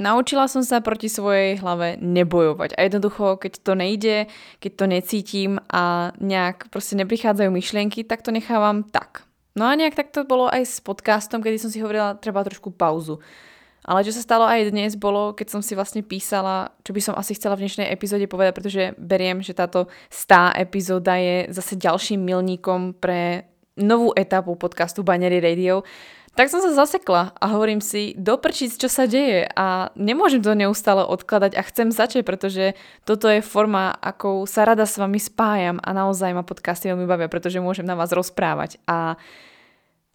Naučila som sa proti svojej hlave nebojovať. A jednoducho, keď to nejde, keď to necítim a nejak proste neprichádzajú myšlienky, tak to nechávam tak. No a nejak tak to bolo aj s podcastom, kedy som si hovorila, treba trošku pauzu. Ale čo sa stalo aj dnes bolo, keď som si vlastne písala, čo by som asi chcela v dnešnej epizóde povedať, pretože beriem, že táto stá epizóda je zase ďalším milníkom pre novú etapu podcastu Banery Radio. Tak som sa zasekla a hovorím si, doprčiť, čo sa deje a nemôžem to neustále odkladať a chcem začať, pretože toto je forma, akou sa rada s vami spájam a naozaj ma podcasty veľmi bavia, pretože môžem na vás rozprávať. A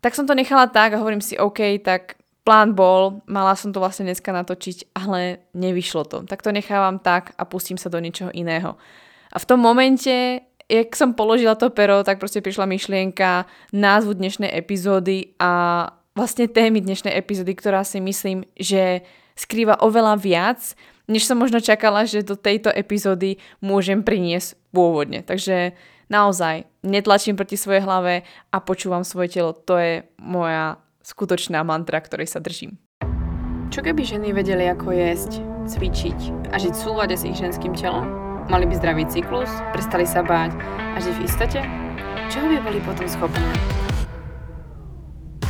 tak som to nechala tak a hovorím si, OK, tak plán bol, mala som to vlastne dneska natočiť, ale nevyšlo to. Tak to nechávam tak a pustím sa do niečoho iného. A v tom momente jak som položila to pero, tak proste prišla myšlienka názvu dnešnej epizódy a vlastne témy dnešnej epizódy, ktorá si myslím, že skrýva oveľa viac, než som možno čakala, že do tejto epizódy môžem priniesť pôvodne. Takže naozaj netlačím proti svojej hlave a počúvam svoje telo. To je moja skutočná mantra, ktorej sa držím. Čo keby ženy vedeli, ako jesť, cvičiť a žiť v súlade s ich ženským telom? Mali by zdravý cyklus, prestali sa báť a žiť v istote? Čo by boli potom schopné?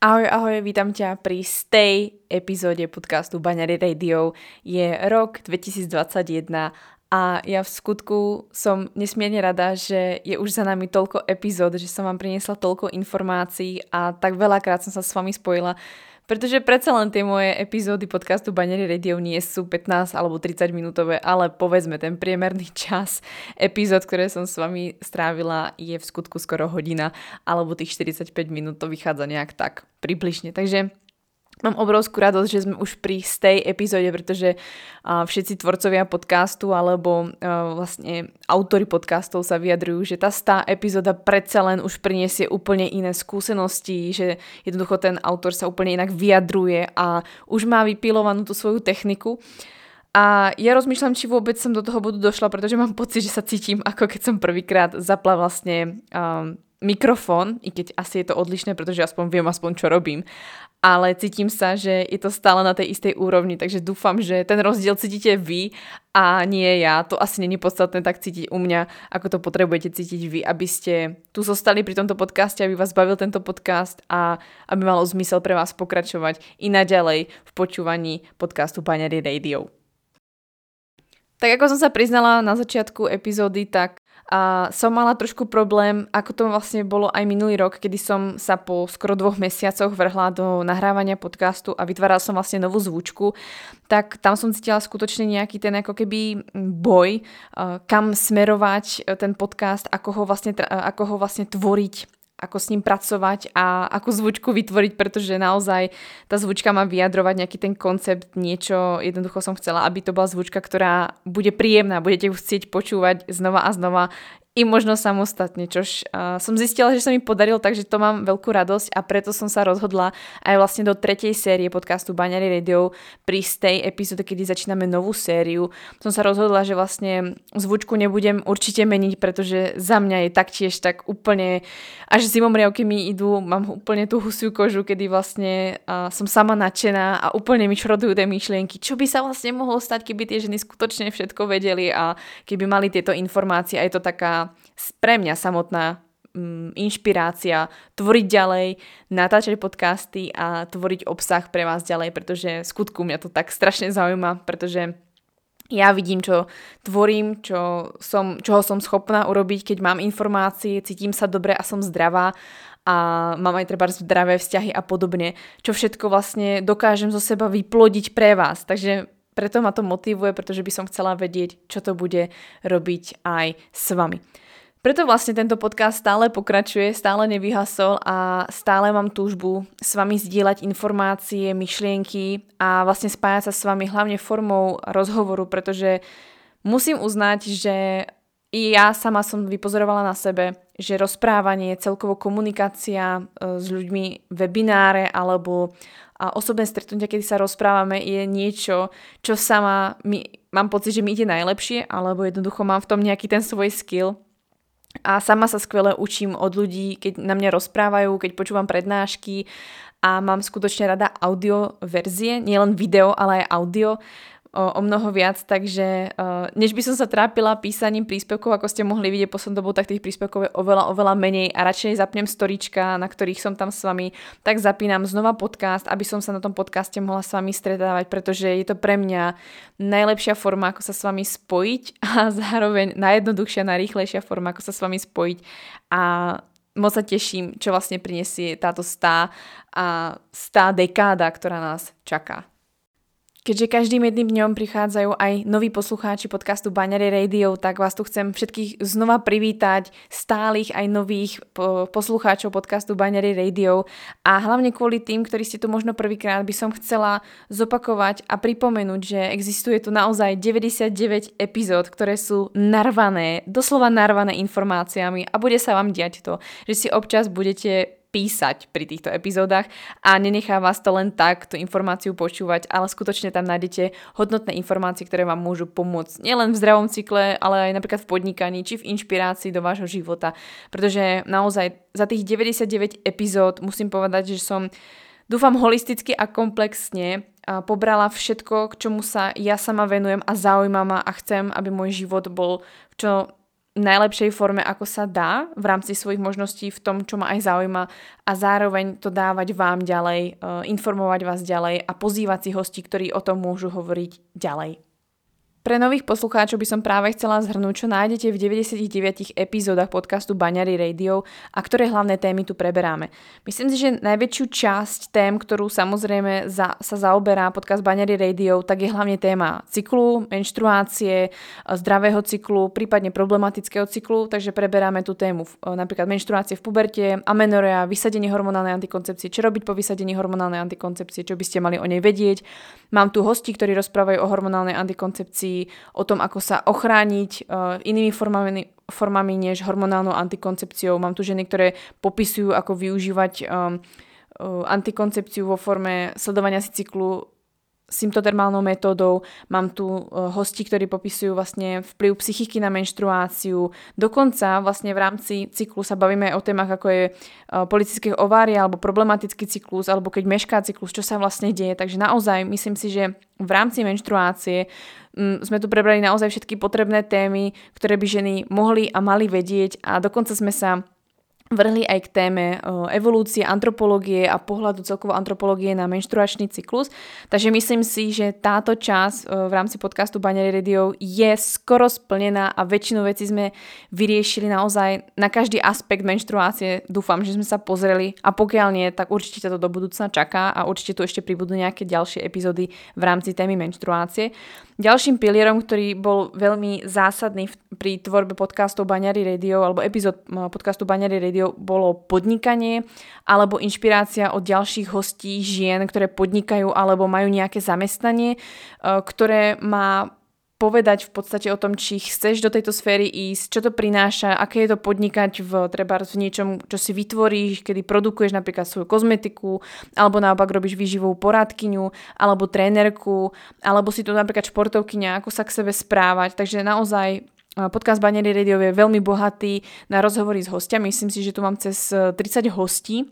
Ahoj, ahoj, vítam ťa pri stej epizóde podcastu Baňary Radio. Je rok 2021 a ja v skutku som nesmierne rada, že je už za nami toľko epizód, že som vám priniesla toľko informácií a tak veľakrát som sa s vami spojila pretože predsa len tie moje epizódy podcastu Banery Radio nie sú 15 alebo 30 minútové, ale povedzme ten priemerný čas epizód, ktoré som s vami strávila je v skutku skoro hodina alebo tých 45 minút to vychádza nejak tak približne. Takže Mám obrovskú radosť, že sme už pri tej epizóde, pretože všetci tvorcovia podcastu alebo vlastne autory podcastov sa vyjadrujú, že tá stá epizóda predsa len už priniesie úplne iné skúsenosti, že jednoducho ten autor sa úplne inak vyjadruje a už má vypilovanú tú svoju techniku. A ja rozmýšľam, či vôbec som do toho bodu došla, pretože mám pocit, že sa cítim ako keď som prvýkrát zapla vlastne um, mikrofón, i keď asi je to odlišné, pretože aspoň viem aspoň, čo robím ale cítim sa, že je to stále na tej istej úrovni, takže dúfam, že ten rozdiel cítite vy a nie ja. To asi není podstatné tak cítiť u mňa, ako to potrebujete cítiť vy, aby ste tu zostali pri tomto podcaste, aby vás bavil tento podcast a aby malo zmysel pre vás pokračovať i naďalej v počúvaní podcastu Banery Radio. Tak ako som sa priznala na začiatku epizódy, tak a som mala trošku problém, ako to vlastne bolo aj minulý rok, kedy som sa po skoro dvoch mesiacoch vrhla do nahrávania podcastu a vytvárala som vlastne novú zvučku, tak tam som cítila skutočne nejaký ten ako keby boj, kam smerovať ten podcast, ako ho vlastne, ako ho vlastne tvoriť ako s ním pracovať a akú zvučku vytvoriť, pretože naozaj tá zvučka má vyjadrovať nejaký ten koncept, niečo, jednoducho som chcela, aby to bola zvučka, ktorá bude príjemná, budete ju chcieť počúvať znova a znova i možno samostatne, čož uh, som zistila, že sa mi podarilo, takže to mám veľkú radosť a preto som sa rozhodla aj vlastne do tretej série podcastu Baňary Radio pri tej epizóde, kedy začíname novú sériu, som sa rozhodla, že vlastne zvučku nebudem určite meniť, pretože za mňa je taktiež tak úplne, až zimomriavky mi idú, mám úplne tú husiu kožu, kedy vlastne uh, som sama nadšená a úplne mi šrodujú tie myšlienky, čo by sa vlastne mohlo stať, keby tie ženy skutočne všetko vedeli a keby mali tieto informácie? A je to taká pre mňa samotná mm, inšpirácia tvoriť ďalej, natáčať podcasty a tvoriť obsah pre vás ďalej, pretože skutku mňa to tak strašne zaujíma, pretože ja vidím, čo tvorím, čo som, čoho som schopná urobiť, keď mám informácie, cítim sa dobre a som zdravá a mám aj treba zdravé vzťahy a podobne, čo všetko vlastne dokážem zo seba vyplodiť pre vás. Takže preto ma to motivuje, pretože by som chcela vedieť, čo to bude robiť aj s vami. Preto vlastne tento podcast stále pokračuje, stále nevyhasol a stále mám túžbu s vami zdieľať informácie, myšlienky a vlastne spájať sa s vami hlavne formou rozhovoru, pretože musím uznať, že i ja sama som vypozorovala na sebe, že rozprávanie, celkovo komunikácia e, s ľuďmi, webináre alebo a osobné stretnutia, kedy sa rozprávame, je niečo, čo sama mi, mám pocit, že mi ide najlepšie, alebo jednoducho mám v tom nejaký ten svoj skill. A sama sa skvele učím od ľudí, keď na mňa rozprávajú, keď počúvam prednášky a mám skutočne rada audio verzie, nielen video, ale aj audio o, o mnoho viac, takže uh, než by som sa trápila písaním príspevkov, ako ste mohli vidieť poslednú dobu, tak tých príspevkov je oveľa, oveľa menej a radšej zapnem storička, na ktorých som tam s vami, tak zapínam znova podcast, aby som sa na tom podcaste mohla s vami stretávať, pretože je to pre mňa najlepšia forma, ako sa s vami spojiť a zároveň najjednoduchšia, najrýchlejšia forma, ako sa s vami spojiť a moc sa teším, čo vlastne prinesie táto stá a stá dekáda, ktorá nás čaká. Keďže každým jedným dňom prichádzajú aj noví poslucháči podcastu Baňary Radio, tak vás tu chcem všetkých znova privítať, stálych aj nových poslucháčov podcastu Baňary Radio. A hlavne kvôli tým, ktorí ste tu možno prvýkrát, by som chcela zopakovať a pripomenúť, že existuje tu naozaj 99 epizód, ktoré sú narvané, doslova narvané informáciami a bude sa vám diať to, že si občas budete písať pri týchto epizódach a nenechá vás to len tak, tú informáciu počúvať, ale skutočne tam nájdete hodnotné informácie, ktoré vám môžu pomôcť nielen v zdravom cykle, ale aj napríklad v podnikaní či v inšpirácii do vášho života. Pretože naozaj za tých 99 epizód musím povedať, že som dúfam holisticky a komplexne pobrala všetko, k čomu sa ja sama venujem a zaujíma ma a chcem, aby môj život bol čo najlepšej forme, ako sa dá v rámci svojich možností v tom, čo ma aj zaujíma a zároveň to dávať vám ďalej, eh, informovať vás ďalej a pozývať si hosti, ktorí o tom môžu hovoriť ďalej. Pre nových poslucháčov by som práve chcela zhrnúť, čo nájdete v 99 epizódach podcastu Baňary Radio a ktoré hlavné témy tu preberáme. Myslím si, že najväčšiu časť tém, ktorú samozrejme za, sa zaoberá podcast Baňary Radio, tak je hlavne téma cyklu, menštruácie, zdravého cyklu, prípadne problematického cyklu, takže preberáme tú tému napríklad menštruácie v puberte, amenorea, vysadenie hormonálnej antikoncepcie, čo robiť po vysadení hormonálnej antikoncepcie, čo by ste mali o nej vedieť. Mám tu hosti, ktorí rozprávajú o hormonálnej antikoncepcii o tom, ako sa ochrániť uh, inými formami, formami než hormonálnou antikoncepciou. Mám tu ženy, ktoré popisujú, ako využívať um, antikoncepciu vo forme sledovania si cyklu symptotermálnou metódou. Mám tu e, hosti, ktorí popisujú vlastne vplyv psychiky na menštruáciu. Dokonca vlastne v rámci cyklu sa bavíme o témach, ako je e, politické ovárie alebo problematický cyklus, alebo keď mešká cyklus, čo sa vlastne deje. Takže naozaj myslím si, že v rámci menštruácie sme tu prebrali naozaj všetky potrebné témy, ktoré by ženy mohli a mali vedieť a dokonca sme sa vrhli aj k téme evolúcie, antropológie a pohľadu celkovo antropológie na menštruačný cyklus. Takže myslím si, že táto časť v rámci podcastu Banery Radio je skoro splnená a väčšinu vecí sme vyriešili naozaj na každý aspekt menštruácie. Dúfam, že sme sa pozreli a pokiaľ nie, tak určite to do budúcna čaká a určite tu ešte pribudú nejaké ďalšie epizódy v rámci témy menštruácie. Ďalším pilierom, ktorý bol veľmi zásadný pri tvorbe podcastov Baňary Radio alebo epizód podcastu Baňary Radio bolo podnikanie alebo inšpirácia od ďalších hostí žien, ktoré podnikajú alebo majú nejaké zamestnanie, e, ktoré má povedať v podstate o tom, či chceš do tejto sféry ísť, čo to prináša, aké je to podnikať v, treba v niečom, čo si vytvoríš, kedy produkuješ napríklad svoju kozmetiku, alebo naopak robíš výživovú poradkyňu, alebo trénerku, alebo si tu napríklad športovkyňa, ako sa k sebe správať. Takže naozaj Podcast Banery Radio je veľmi bohatý na rozhovory s hostiami. Myslím si, že tu mám cez 30 hostí,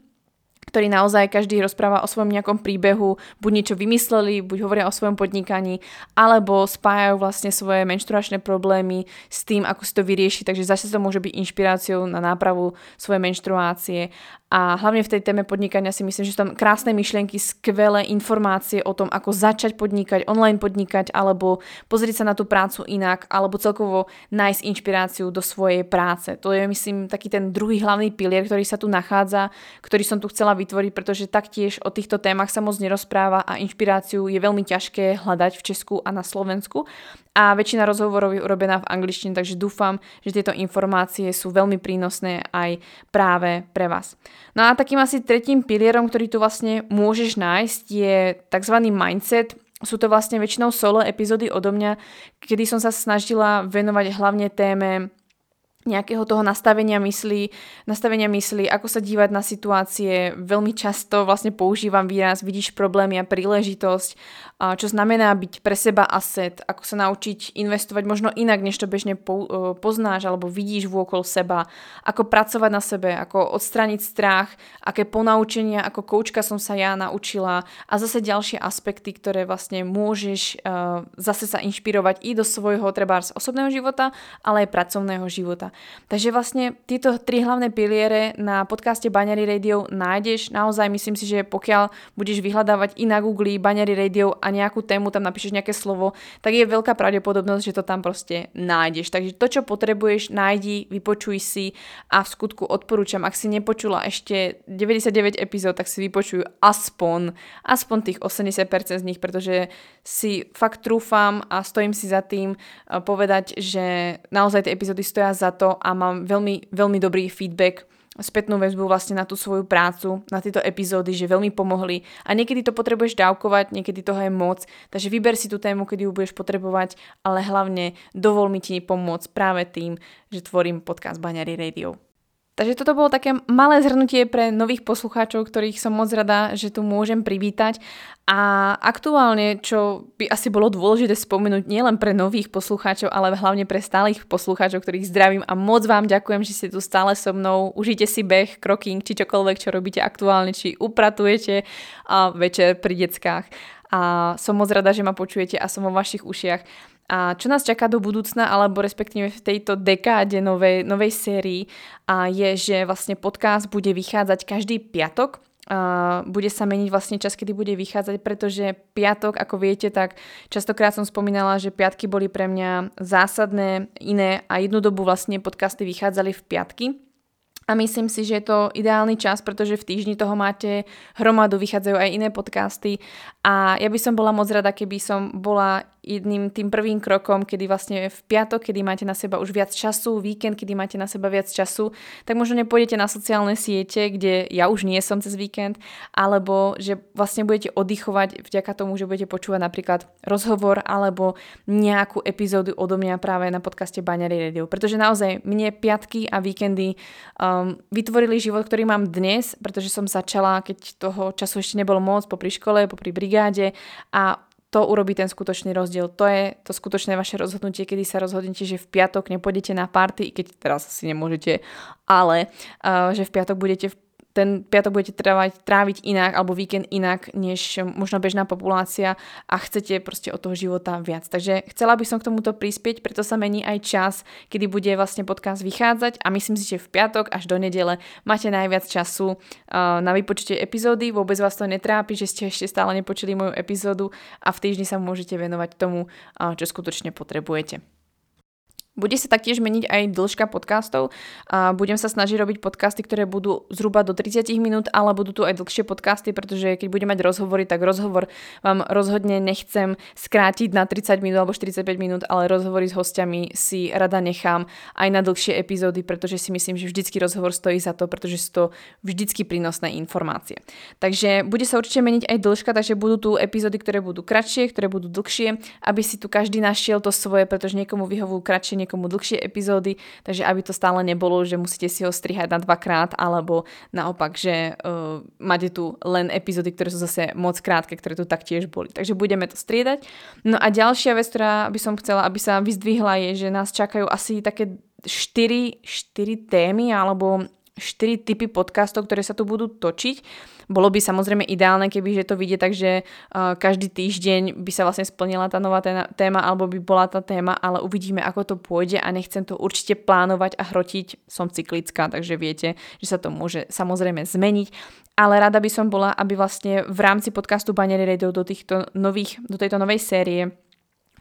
ktorí naozaj každý rozpráva o svojom nejakom príbehu, buď niečo vymysleli, buď hovoria o svojom podnikaní, alebo spájajú vlastne svoje menštruačné problémy s tým, ako si to vyrieši, takže zase to môže byť inšpiráciou na nápravu svojej menštruácie a hlavne v tej téme podnikania si myslím, že sú tam krásne myšlienky, skvelé informácie o tom, ako začať podnikať, online podnikať, alebo pozrieť sa na tú prácu inak, alebo celkovo nájsť inšpiráciu do svojej práce. To je, myslím, taký ten druhý hlavný pilier, ktorý sa tu nachádza, ktorý som tu chcela vytvoriť, pretože taktiež o týchto témach sa moc nerozpráva a inšpiráciu je veľmi ťažké hľadať v Česku a na Slovensku. A väčšina rozhovorov je urobená v angličtine, takže dúfam, že tieto informácie sú veľmi prínosné aj práve pre vás. No a takým asi tretím pilierom, ktorý tu vlastne môžeš nájsť, je tzv. mindset, sú to vlastne väčšinou solo epizódy odo mňa, kedy som sa snažila venovať hlavne téme nejakého toho nastavenia mysli, nastavenia mysli, ako sa dívať na situácie. Veľmi často vlastne používam výraz vidíš problémy a príležitosť, čo znamená byť pre seba asset, ako sa naučiť investovať možno inak, než to bežne e, poznáš alebo vidíš vôkol seba, ako pracovať na sebe, ako odstraniť strach, aké ponaučenia ako koučka som sa ja naučila a zase ďalšie aspekty, ktoré vlastne môžeš uh, zase sa inšpirovať i do svojho treba osobného života, ale aj pracovného života. Takže vlastne tieto tri hlavné piliere na podcaste Baňary Radio nájdeš. Naozaj myslím si, že pokiaľ budeš vyhľadávať i na Google Baňary Radio a nejakú tému, tam napíšeš nejaké slovo, tak je veľká pravdepodobnosť, že to tam proste nájdeš. Takže to, čo potrebuješ, nájdi, vypočuj si a v skutku odporúčam, ak si nepočula ešte 99 epizód, tak si vypočuj aspoň, aspoň tých 80% z nich, pretože si fakt trúfam a stojím si za tým eh, povedať, že naozaj tie epizódy stoja za to a mám veľmi, veľmi dobrý feedback spätnú väzbu vlastne na tú svoju prácu, na tieto epizódy, že veľmi pomohli a niekedy to potrebuješ dávkovať, niekedy toho je moc, takže vyber si tú tému, kedy ju budeš potrebovať, ale hlavne dovol mi ti pomôcť práve tým, že tvorím podcast Baňary Radio. Takže toto bolo také malé zhrnutie pre nových poslucháčov, ktorých som moc rada, že tu môžem privítať. A aktuálne, čo by asi bolo dôležité spomenúť nielen pre nových poslucháčov, ale hlavne pre stálych poslucháčov, ktorých zdravím a moc vám ďakujem, že ste tu stále so mnou. Užite si beh, kroking, či čokoľvek, čo robíte aktuálne, či upratujete a večer pri deckách. A som moc rada, že ma počujete a som vo vašich ušiach. A čo nás čaká do budúcna, alebo respektíve v tejto dekáde novej, novej sérii, a je, že vlastne podcast bude vychádzať každý piatok. A bude sa meniť vlastne čas, kedy bude vychádzať, pretože piatok, ako viete, tak častokrát som spomínala, že piatky boli pre mňa zásadné, iné a jednu dobu vlastne podcasty vychádzali v piatky. A myslím si, že je to ideálny čas, pretože v týždni toho máte hromadu, vychádzajú aj iné podcasty a ja by som bola moc rada, keby som bola jedným tým prvým krokom, kedy vlastne v piatok, kedy máte na seba už viac času, víkend, kedy máte na seba viac času, tak možno nepôjdete na sociálne siete, kde ja už nie som cez víkend, alebo že vlastne budete oddychovať vďaka tomu, že budete počúvať napríklad rozhovor alebo nejakú epizódu odo mňa práve na podcaste Baňary Radio. Pretože naozaj mne piatky a víkendy um, vytvorili život, ktorý mám dnes, pretože som začala, keď toho času ešte nebolo moc, popri škole, popri brigáde a to urobí ten skutočný rozdiel. To je to skutočné vaše rozhodnutie, kedy sa rozhodnete, že v piatok nepôjdete na party, i keď teraz asi nemôžete, ale uh, že v piatok budete v ten piatok budete trávať, tráviť inak alebo víkend inak než možno bežná populácia a chcete proste od toho života viac. Takže chcela by som k tomuto prispieť, preto sa mení aj čas, kedy bude vlastne podcast vychádzať a myslím si, že v piatok až do nedele máte najviac času uh, na vypočutie epizódy, vôbec vás to netrápi, že ste ešte stále nepočuli moju epizódu a v týždni sa môžete venovať tomu, uh, čo skutočne potrebujete. Bude sa taktiež meniť aj dĺžka podcastov a budem sa snažiť robiť podcasty, ktoré budú zhruba do 30 minút, ale budú tu aj dlhšie podcasty, pretože keď budem mať rozhovory, tak rozhovor vám rozhodne nechcem skrátiť na 30 minút alebo 45 minút, ale rozhovory s hostiami si rada nechám aj na dlhšie epizódy, pretože si myslím, že vždycky rozhovor stojí za to, pretože sú to vždycky prínosné informácie. Takže bude sa určite meniť aj dĺžka, takže budú tu epizódy, ktoré budú kratšie, ktoré budú dlhšie, aby si tu každý našiel to svoje, pretože niekomu vyhovujú kratšie, niekomu dlhšie epizódy, takže aby to stále nebolo, že musíte si ho strihať na dvakrát, alebo naopak, že uh, máte tu len epizódy, ktoré sú zase moc krátke, ktoré tu taktiež boli. Takže budeme to striedať. No a ďalšia vec, ktorá by som chcela, aby sa vyzdvihla, je, že nás čakajú asi také 4, 4 témy alebo 4 typy podcastov, ktoré sa tu budú točiť. Bolo by samozrejme ideálne, keby že to vidie tak, že uh, každý týždeň by sa vlastne splnila tá nová téma alebo by bola tá téma, ale uvidíme, ako to pôjde a nechcem to určite plánovať a hrotiť. Som cyklická, takže viete, že sa to môže samozrejme zmeniť. Ale rada by som bola, aby vlastne v rámci podcastu Banery Radio do, týchto nových, do tejto novej série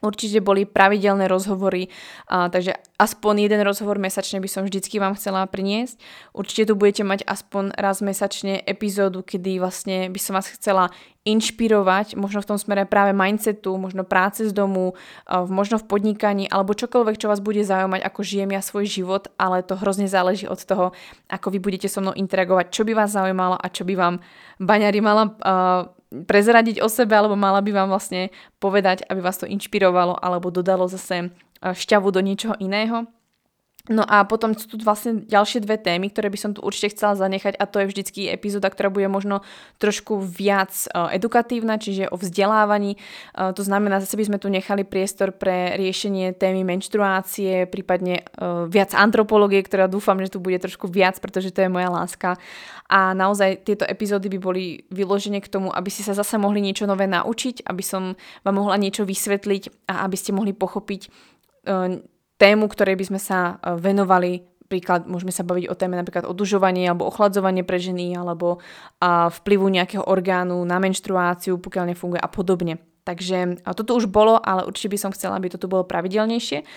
Určite boli pravidelné rozhovory, a, takže aspoň jeden rozhovor mesačne by som vždycky vám chcela priniesť. Určite tu budete mať aspoň raz mesačne epizódu, kedy vlastne by som vás chcela inšpirovať, možno v tom smere práve mindsetu, možno práce z domu, možno v podnikaní, alebo čokoľvek, čo vás bude zaujímať, ako žijem ja svoj život, ale to hrozne záleží od toho, ako vy budete so mnou interagovať, čo by vás zaujímalo a čo by vám baňari mala uh, prezradiť o sebe, alebo mala by vám vlastne povedať, aby vás to inšpirovalo, alebo dodalo zase eh, šťavu do niečoho iného. No a potom sú tu vlastne ďalšie dve témy, ktoré by som tu určite chcela zanechať a to je vždycky epizóda, ktorá bude možno trošku viac uh, edukatívna, čiže o vzdelávaní. Uh, to znamená, zase by sme tu nechali priestor pre riešenie témy menštruácie, prípadne uh, viac antropológie, ktorá dúfam, že tu bude trošku viac, pretože to je moja láska. A naozaj tieto epizódy by boli vyložené k tomu, aby ste sa zase mohli niečo nové naučiť, aby som vám mohla niečo vysvetliť a aby ste mohli pochopiť tému, ktorej by sme sa e, venovali príklad, môžeme sa baviť o téme napríklad odužovanie alebo ochladzovanie pre ženy alebo a vplyvu nejakého orgánu na menštruáciu, pokiaľ nefunguje a podobne. Takže a toto už bolo, ale určite by som chcela, aby toto bolo pravidelnejšie.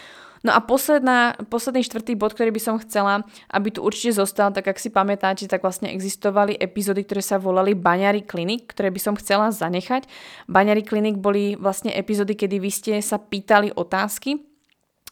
No a posledná, posledný štvrtý bod, ktorý by som chcela, aby tu určite zostal, tak ak si pamätáte, tak vlastne existovali epizódy, ktoré sa volali Baňary Klinik, ktoré by som chcela zanechať. Baňary Klinik boli vlastne epizódy, kedy vy ste sa pýtali otázky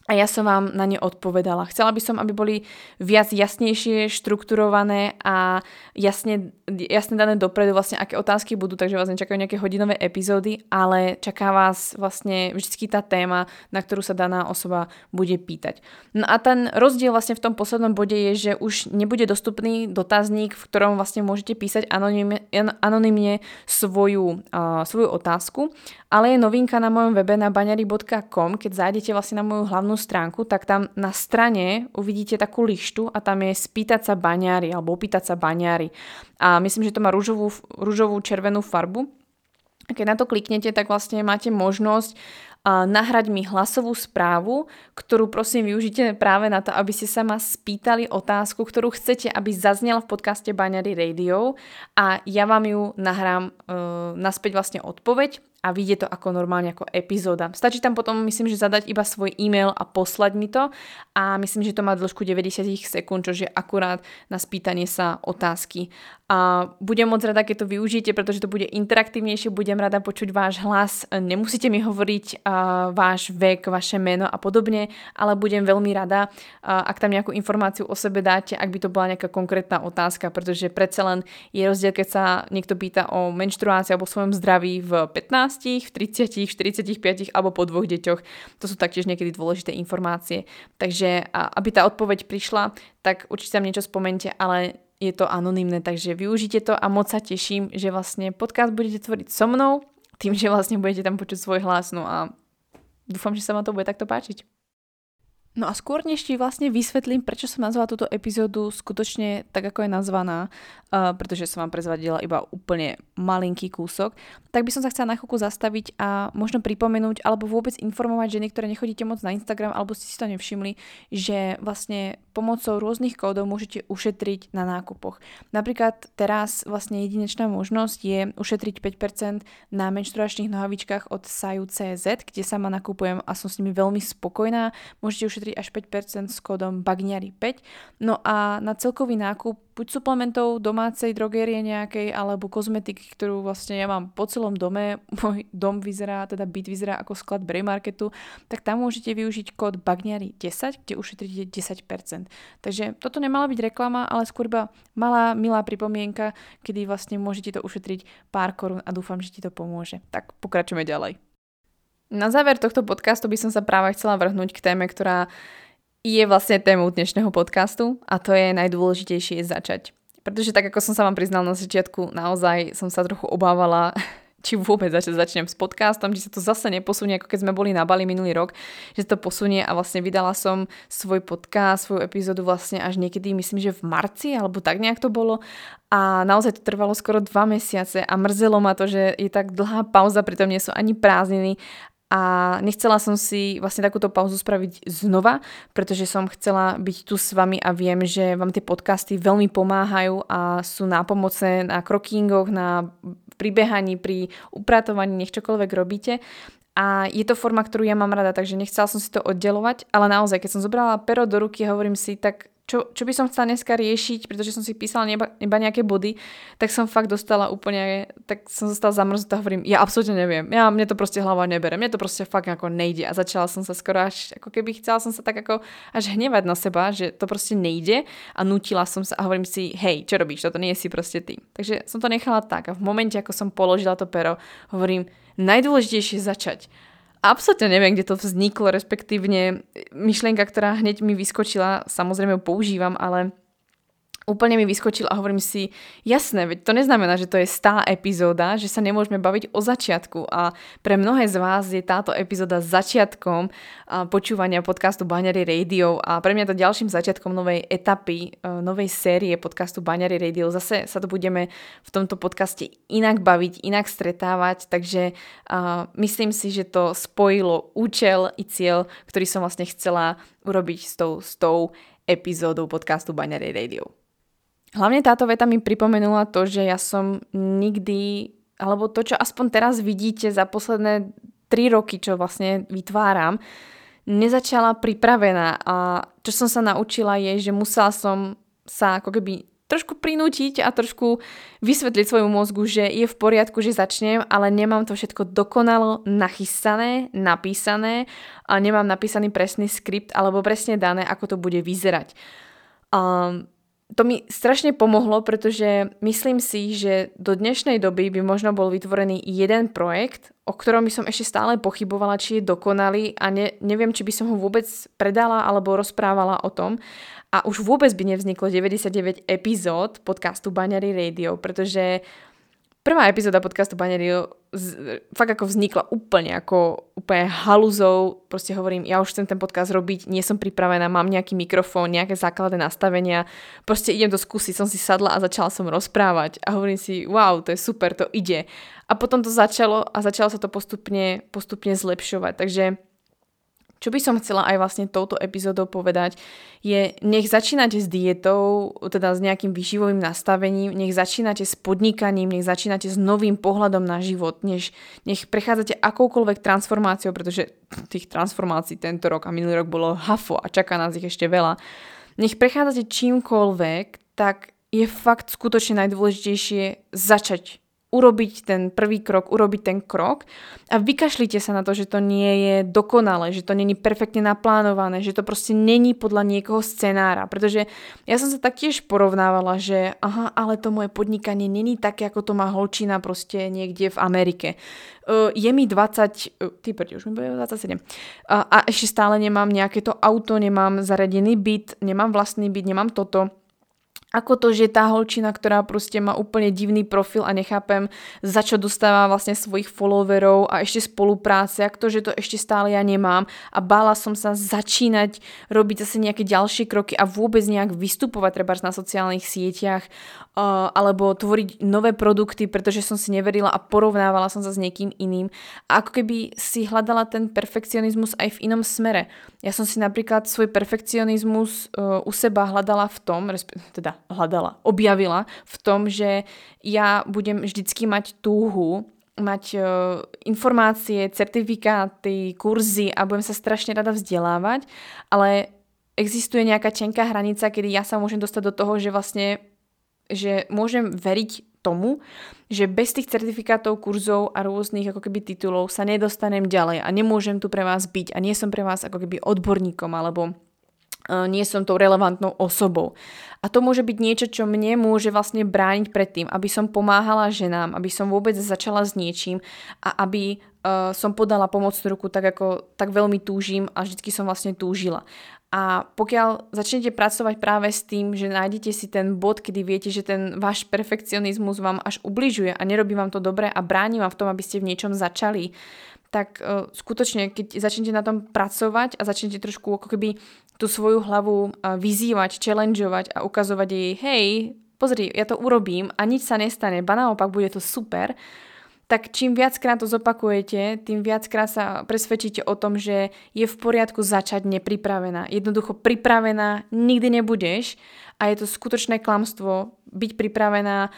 a ja som vám na ne odpovedala. Chcela by som, aby boli viac jasnejšie, štrukturované a jasne, jasne dané dopredu vlastne, aké otázky budú, takže vás nečakajú nejaké hodinové epizódy, ale čaká vás vlastne vždy tá téma, na ktorú sa daná osoba bude pýtať. No a ten rozdiel vlastne v tom poslednom bode je, že už nebude dostupný dotazník, v ktorom vlastne môžete písať anonymne, svoju, uh, svoju otázku, ale je novinka na mojom webe na baňary.com, keď zájdete vlastne na moju hlavnú stránku, tak tam na strane uvidíte takú lištu a tam je spýtať sa baňári alebo opýtať sa baňári. A myslím, že to má rúžovú, rúžovú červenú farbu. A keď na to kliknete, tak vlastne máte možnosť nahrať mi hlasovú správu, ktorú prosím využite práve na to, aby ste sa ma spýtali otázku, ktorú chcete, aby zaznela v podcaste Baňary Radio a ja vám ju nahrám e, naspäť vlastne odpoveď a vyjde to ako normálne ako epizóda. Stačí tam potom, myslím, že zadať iba svoj e-mail a poslať mi to a myslím, že to má dĺžku 90 sekúnd, čo je akurát na spýtanie sa otázky. A budem moc rada, keď to využijete, pretože to bude interaktívnejšie, budem rada počuť váš hlas, nemusíte mi hovoriť uh, váš vek, vaše meno a podobne, ale budem veľmi rada, uh, ak tam nejakú informáciu o sebe dáte, ak by to bola nejaká konkrétna otázka, pretože predsa len je rozdiel, keď sa niekto pýta o menštruácii alebo svojom zdraví v 15 15, v 30, 45 alebo po dvoch deťoch. To sú taktiež niekedy dôležité informácie. Takže aby tá odpoveď prišla, tak určite tam niečo spomente, ale je to anonymné, takže využite to a moc sa teším, že vlastne podcast budete tvoriť so mnou, tým, že vlastne budete tam počuť svoj hlas, no a dúfam, že sa vám to bude takto páčiť. No a skôr než ti vlastne vysvetlím, prečo som nazvala túto epizódu skutočne tak, ako je nazvaná, uh, pretože som vám prezvadila iba úplne malinký kúsok, tak by som sa chcela na chvíľku zastaviť a možno pripomenúť alebo vôbec informovať ženy, ktoré nechodíte moc na Instagram alebo ste si to nevšimli, že vlastne pomocou rôznych kódov môžete ušetriť na nákupoch. Napríklad teraz vlastne jedinečná možnosť je ušetriť 5% na menštruačných nohavičkách od Saju.cz, kde sama nakupujem a som s nimi veľmi spokojná. Môžete ušetriť 3 až 5% s kódom BAGNIARI5. No a na celkový nákup buď suplementov domácej drogérie nejakej, alebo kozmetiky, ktorú vlastne ja mám po celom dome, môj dom vyzerá, teda byt vyzerá ako sklad Bray Marketu, tak tam môžete využiť kód BAGNIARI10, kde ušetríte 10%. Takže toto nemala byť reklama, ale skôr iba malá, milá pripomienka, kedy vlastne môžete to ušetriť pár korún a dúfam, že ti to pomôže. Tak pokračujeme ďalej. Na záver tohto podcastu by som sa práve chcela vrhnúť k téme, ktorá je vlastne témou dnešného podcastu a to je najdôležitejšie začať. Pretože tak ako som sa vám priznal na začiatku, naozaj som sa trochu obávala, či vôbec začať začnem s podcastom, či sa to zase neposunie, ako keď sme boli na Bali minulý rok, že sa to posunie a vlastne vydala som svoj podcast, svoju epizódu vlastne až niekedy, myslím, že v marci, alebo tak nejak to bolo a naozaj to trvalo skoro dva mesiace a mrzelo ma to, že je tak dlhá pauza, pritom nie sú ani prázdniny a nechcela som si vlastne takúto pauzu spraviť znova, pretože som chcela byť tu s vami a viem, že vám tie podcasty veľmi pomáhajú a sú nápomocné na krokingoch, na pribehaní, pri upratovaní, nech čokoľvek robíte. a je to forma, ktorú ja mám rada, takže nechcela som si to oddelovať, ale naozaj, keď som zobrala pero do ruky, hovorím si, tak čo, čo by som chcela dneska riešiť, pretože som si písala iba, iba nejaké body, tak som fakt dostala úplne, tak som zostala zamrznutá a hovorím, ja absolútne neviem, ja, mne to proste hlava nebere, mne to proste fakt ako nejde. A začala som sa skoro až, ako keby chcela som sa tak ako až hnevať na seba, že to proste nejde. A nutila som sa a hovorím si, hej, čo robíš, toto nie si proste ty. Takže som to nechala tak. A v momente, ako som položila to pero, hovorím, najdôležitejšie začať absolútne neviem, kde to vzniklo, respektívne myšlienka, ktorá hneď mi vyskočila, samozrejme ju používam, ale úplne mi vyskočil a hovorím si, jasné, veď to neznamená, že to je stá epizóda, že sa nemôžeme baviť o začiatku a pre mnohé z vás je táto epizóda začiatkom počúvania podcastu Baňary Radio a pre mňa to ďalším začiatkom novej etapy, e, novej série podcastu Baňary Radio. Zase sa to budeme v tomto podcaste inak baviť, inak stretávať, takže myslím si, že to spojilo účel i cieľ, ktorý som vlastne chcela urobiť s tou, s tou epizódou podcastu Baňary Radio. Hlavne táto veta mi pripomenula to, že ja som nikdy, alebo to, čo aspoň teraz vidíte za posledné 3 roky, čo vlastne vytváram, nezačala pripravená a čo som sa naučila je, že musela som sa ako keby trošku prinútiť a trošku vysvetliť svojmu mozgu, že je v poriadku, že začnem, ale nemám to všetko dokonalo nachystané, napísané a nemám napísaný presný skript alebo presne dané, ako to bude vyzerať. Um, to mi strašne pomohlo, pretože myslím si, že do dnešnej doby by možno bol vytvorený jeden projekt, o ktorom by som ešte stále pochybovala, či je dokonalý a ne, neviem, či by som ho vôbec predala alebo rozprávala o tom. A už vôbec by nevzniklo 99 epizód podcastu Baňary Radio, pretože prvá epizóda podcastu Banerio fakt ako vznikla úplne ako úplne haluzou, proste hovorím, ja už chcem ten podcast robiť, nie som pripravená, mám nejaký mikrofón, nejaké základné nastavenia, proste idem to skúsiť, som si sadla a začala som rozprávať. A hovorím si, wow, to je super, to ide. A potom to začalo a začalo sa to postupne, postupne zlepšovať, takže čo by som chcela aj vlastne touto epizódou povedať, je nech začínate s dietou, teda s nejakým výživovým nastavením, nech začínate s podnikaním, nech začínate s novým pohľadom na život, než, nech prechádzate akoukoľvek transformáciou, pretože tých transformácií tento rok a minulý rok bolo hafo a čaká nás ich ešte veľa. Nech prechádzate čímkoľvek, tak je fakt skutočne najdôležitejšie začať urobiť ten prvý krok, urobiť ten krok a vykašlite sa na to, že to nie je dokonalé, že to není perfektne naplánované, že to proste není podľa niekoho scenára. Pretože ja som sa taktiež porovnávala, že aha, ale to moje podnikanie není také, ako to má holčina proste niekde v Amerike. Uh, je mi 20, uh, ty prdi, už mi bude 27. Uh, a ešte stále nemám nejaké to auto, nemám zaradený byt, nemám vlastný byt, nemám toto ako to, že tá holčina, ktorá proste má úplne divný profil a nechápem, za čo dostáva vlastne svojich followerov a ešte spolupráce, ako to, že to ešte stále ja nemám a bála som sa začínať robiť zase nejaké ďalšie kroky a vôbec nejak vystupovať treba na sociálnych sieťach uh, alebo tvoriť nové produkty, pretože som si neverila a porovnávala som sa s niekým iným a ako keby si hľadala ten perfekcionizmus aj v inom smere. Ja som si napríklad svoj perfekcionizmus uh, u seba hľadala v tom, teda hľadala, objavila v tom, že ja budem vždycky mať túhu mať uh, informácie, certifikáty, kurzy a budem sa strašne rada vzdelávať, ale existuje nejaká tenká hranica, kedy ja sa môžem dostať do toho, že vlastne že môžem veriť tomu, že bez tých certifikátov, kurzov a rôznych ako keby titulov sa nedostanem ďalej a nemôžem tu pre vás byť a nie som pre vás ako keby odborníkom alebo nie som tou relevantnou osobou. A to môže byť niečo, čo mne môže vlastne brániť pred tým, aby som pomáhala ženám, aby som vôbec začala s niečím a aby uh, som podala pomocnú ruku tak, ako tak veľmi túžim a vždycky som vlastne túžila. A pokiaľ začnete pracovať práve s tým, že nájdete si ten bod, kedy viete, že ten váš perfekcionizmus vám až ubližuje a nerobí vám to dobre a bráni vám v tom, aby ste v niečom začali, tak uh, skutočne, keď začnete na tom pracovať a začnete trošku ako keby tú svoju hlavu uh, vyzývať, challengeovať a ukazovať jej, hej, pozri, ja to urobím a nič sa nestane, ba naopak bude to super, tak čím viackrát to zopakujete, tým viackrát sa presvedčíte o tom, že je v poriadku začať nepripravená. Jednoducho pripravená nikdy nebudeš a je to skutočné klamstvo byť pripravená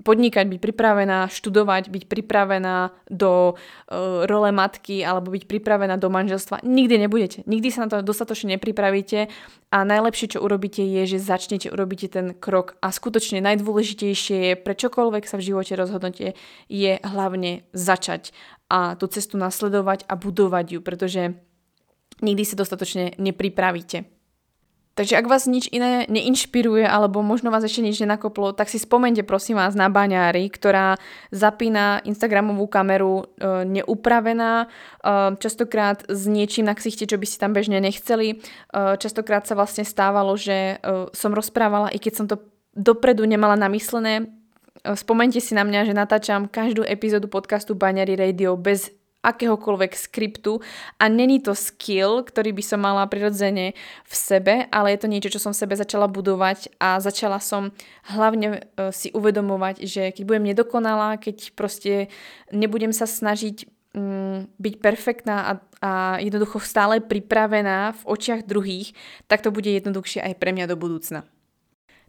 podnikať, byť pripravená študovať, byť pripravená do uh, role matky alebo byť pripravená do manželstva. Nikdy nebudete. Nikdy sa na to dostatočne nepripravíte a najlepšie, čo urobíte, je, že začnete, urobíte ten krok a skutočne najdôležitejšie je, pre čokoľvek sa v živote rozhodnete, je hlavne začať a tú cestu nasledovať a budovať ju, pretože nikdy sa dostatočne nepripravíte. Takže ak vás nič iné neinšpiruje alebo možno vás ešte nič nenakoplo, tak si spomente prosím vás na baňári, ktorá zapína Instagramovú kameru e, neupravená, e, častokrát s niečím na ksichte, čo by si tam bežne nechceli. E, častokrát sa vlastne stávalo, že e, som rozprávala, i keď som to dopredu nemala namyslené, e, Spomente si na mňa, že natáčam každú epizódu podcastu Baňary Radio bez akéhokoľvek skriptu a není to skill, ktorý by som mala prirodzene v sebe, ale je to niečo, čo som v sebe začala budovať a začala som hlavne e, si uvedomovať, že keď budem nedokonalá, keď proste nebudem sa snažiť mm, byť perfektná a, a jednoducho stále pripravená v očiach druhých, tak to bude jednoduchšie aj pre mňa do budúcna.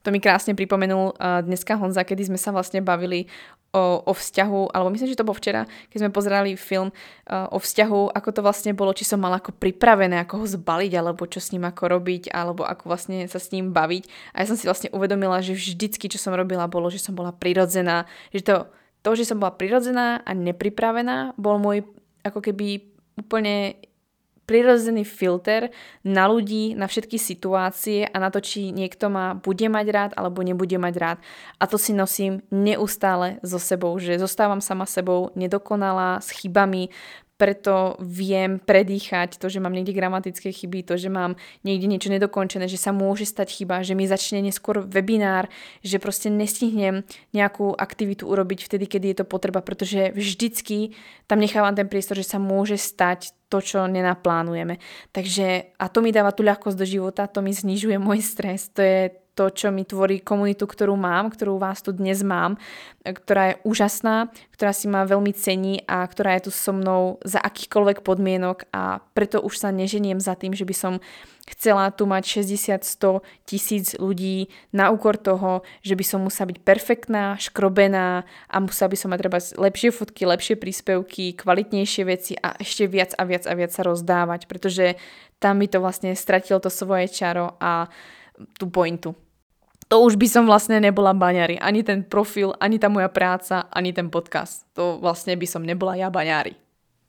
To mi krásne pripomenul uh, dneska Honza, kedy sme sa vlastne bavili o, o vzťahu, alebo myslím, že to bolo včera, keď sme pozerali film uh, o vzťahu, ako to vlastne bolo, či som mala ako pripravené, ako ho zbaliť, alebo čo s ním ako robiť, alebo ako vlastne sa s ním baviť. A ja som si vlastne uvedomila, že vždycky, čo som robila, bolo, že som bola prirodzená, že to, to že som bola prirodzená a nepripravená, bol môj ako keby úplne prirodzený filter na ľudí, na všetky situácie a na to, či niekto ma bude mať rád alebo nebude mať rád. A to si nosím neustále so sebou, že zostávam sama sebou nedokonalá, s chybami, preto viem predýchať to, že mám niekde gramatické chyby, to, že mám niekde niečo nedokončené, že sa môže stať chyba, že mi začne neskôr webinár, že proste nestihnem nejakú aktivitu urobiť vtedy, kedy je to potreba, pretože vždycky tam nechávam ten priestor, že sa môže stať to, čo nenaplánujeme. Takže a to mi dáva tú ľahkosť do života, to mi znižuje môj stres, to je to, čo mi tvorí komunitu, ktorú mám, ktorú vás tu dnes mám, ktorá je úžasná, ktorá si ma veľmi cení a ktorá je tu so mnou za akýchkoľvek podmienok a preto už sa neženiem za tým, že by som chcela tu mať 60, 100 tisíc ľudí na úkor toho, že by som musela byť perfektná, škrobená a musela by som mať treba lepšie fotky, lepšie príspevky, kvalitnejšie veci a ešte viac a viac a viac sa rozdávať, pretože tam by to vlastne stratilo to svoje čaro a tú pointu. To už by som vlastne nebola baňári. Ani ten profil, ani tá moja práca, ani ten podcast. To vlastne by som nebola ja baňári.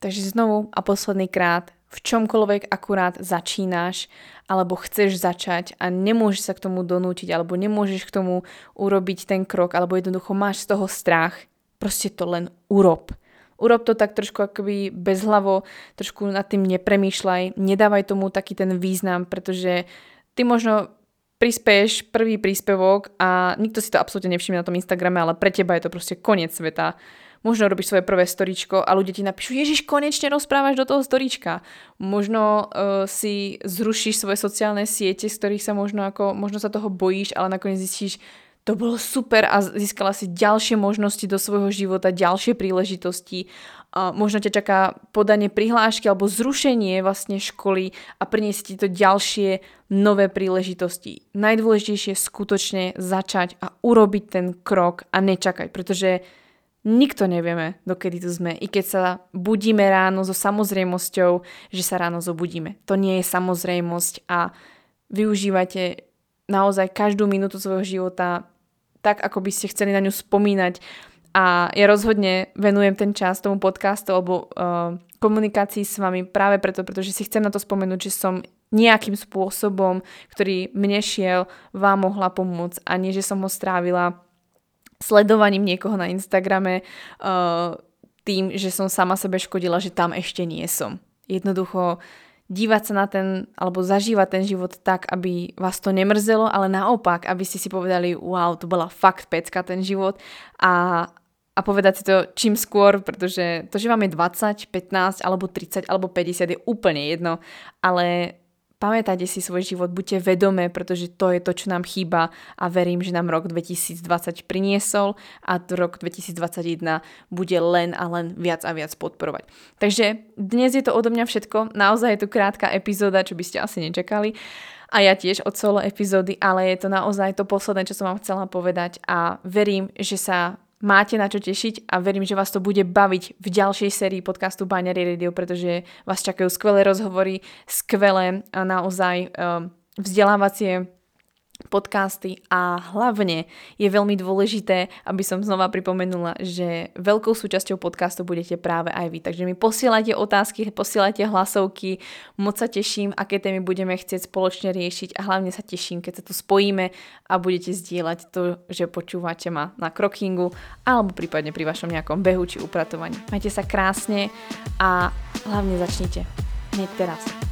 Takže znovu a posledný krát, v čomkoľvek akurát začínaš alebo chceš začať a nemôžeš sa k tomu donútiť alebo nemôžeš k tomu urobiť ten krok alebo jednoducho máš z toho strach, proste to len urob. Urob to tak trošku akoby bezhlavo, trošku nad tým nepremýšľaj, nedávaj tomu taký ten význam, pretože ty možno prispieš prvý príspevok a nikto si to absolútne nevšimne na tom Instagrame, ale pre teba je to proste koniec sveta. Možno robíš svoje prvé storičko a ľudia ti napíšu, Ježiš, konečne rozprávaš do toho storička. Možno uh, si zrušíš svoje sociálne siete, z ktorých sa možno ako, možno sa toho bojíš, ale nakoniec zistíš, to bolo super a získala si ďalšie možnosti do svojho života, ďalšie príležitosti možno ťa čaká podanie prihlášky alebo zrušenie vlastne školy a priniesť ti to ďalšie nové príležitosti. Najdôležitejšie je skutočne začať a urobiť ten krok a nečakať, pretože nikto nevieme, dokedy tu sme. I keď sa budíme ráno so samozrejmosťou, že sa ráno zobudíme. To nie je samozrejmosť a využívate naozaj každú minútu svojho života tak, ako by ste chceli na ňu spomínať a ja rozhodne venujem ten čas tomu podcastu alebo uh, komunikácii s vami práve preto, pretože si chcem na to spomenúť, že som nejakým spôsobom, ktorý mne šiel, vám mohla pomôcť a nie, že som ho strávila sledovaním niekoho na Instagrame uh, tým, že som sama sebe škodila, že tam ešte nie som. Jednoducho dívať sa na ten, alebo zažívať ten život tak, aby vás to nemrzelo, ale naopak, aby ste si povedali, wow, to bola fakt pecka ten život a, a povedať si to čím skôr, pretože to, že vám je 20, 15 alebo 30 alebo 50 je úplne jedno, ale pamätajte si svoj život, buďte vedomé, pretože to je to, čo nám chýba a verím, že nám rok 2020 priniesol a rok 2021 bude len a len viac a viac podporovať. Takže dnes je to odo mňa všetko, naozaj je to krátka epizóda, čo by ste asi nečakali a ja tiež od solo epizódy, ale je to naozaj to posledné, čo som vám chcela povedať a verím, že sa máte na čo tešiť a verím, že vás to bude baviť v ďalšej sérii podcastu Binary Radio, pretože vás čakajú skvelé rozhovory, skvelé a naozaj um, vzdelávacie podcasty a hlavne je veľmi dôležité, aby som znova pripomenula, že veľkou súčasťou podcastu budete práve aj vy. Takže mi posielajte otázky, posielajte hlasovky, moc sa teším, aké témy budeme chcieť spoločne riešiť a hlavne sa teším, keď sa tu spojíme a budete zdieľať to, že počúvate ma na krokingu alebo prípadne pri vašom nejakom behu či upratovaní. Majte sa krásne a hlavne začnite hneď teraz.